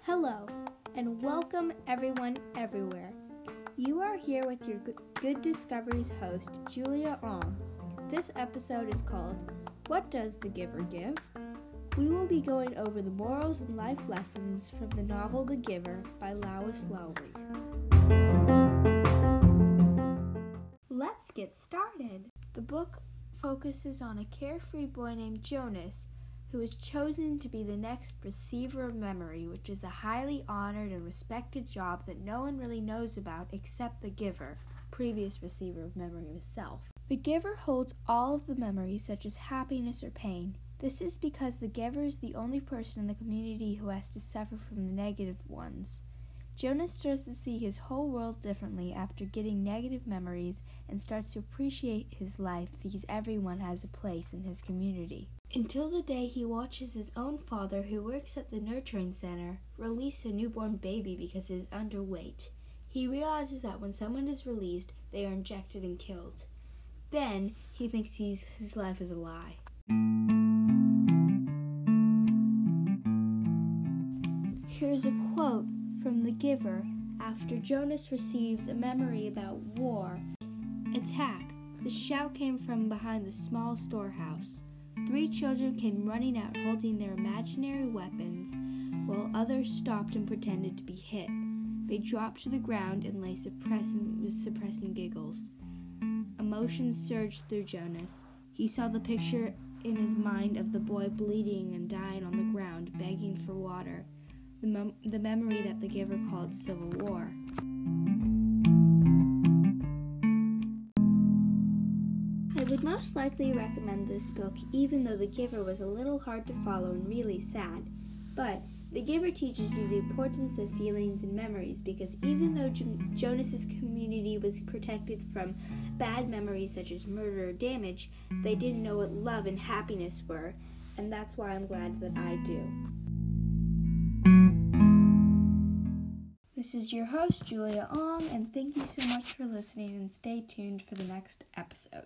Hello, and welcome everyone everywhere. You are here with your Good- Discoveries host, Julia Ong. This episode is called What Does the Giver Give? We will be going over the morals and life lessons from the novel The Giver by Lois Lowry. Let's get started. The book focuses on a carefree boy named Jonas who is chosen to be the next receiver of memory, which is a highly honored and respected job that no one really knows about except the giver, previous receiver of memory himself. The giver holds all of the memories, such as happiness or pain. This is because the giver is the only person in the community who has to suffer from the negative ones. Jonas starts to see his whole world differently after getting negative memories and starts to appreciate his life because everyone has a place in his community. Until the day he watches his own father, who works at the nurturing center, release a newborn baby because he is underweight. He realizes that when someone is released, they are injected and killed. Then he thinks his life is a lie. Here's a quote from The Giver after Jonas receives a memory about war. Attack! The shout came from behind the small storehouse. Three children came running out holding their imaginary weapons, while others stopped and pretended to be hit. They dropped to the ground and lay suppressing, suppressing giggles. Emotions surged through Jonas. He saw the picture in his mind of the boy bleeding and dying on the ground, begging for water the, mem- the memory that the giver called civil war. I would most likely recommend this book, even though The Giver was a little hard to follow and really sad. But The Giver teaches you the importance of feelings and memories because even though jo- Jonas's community was protected from bad memories such as murder or damage, they didn't know what love and happiness were, and that's why I'm glad that I do. This is your host, Julia Ong, and thank you so much for listening and stay tuned for the next episode.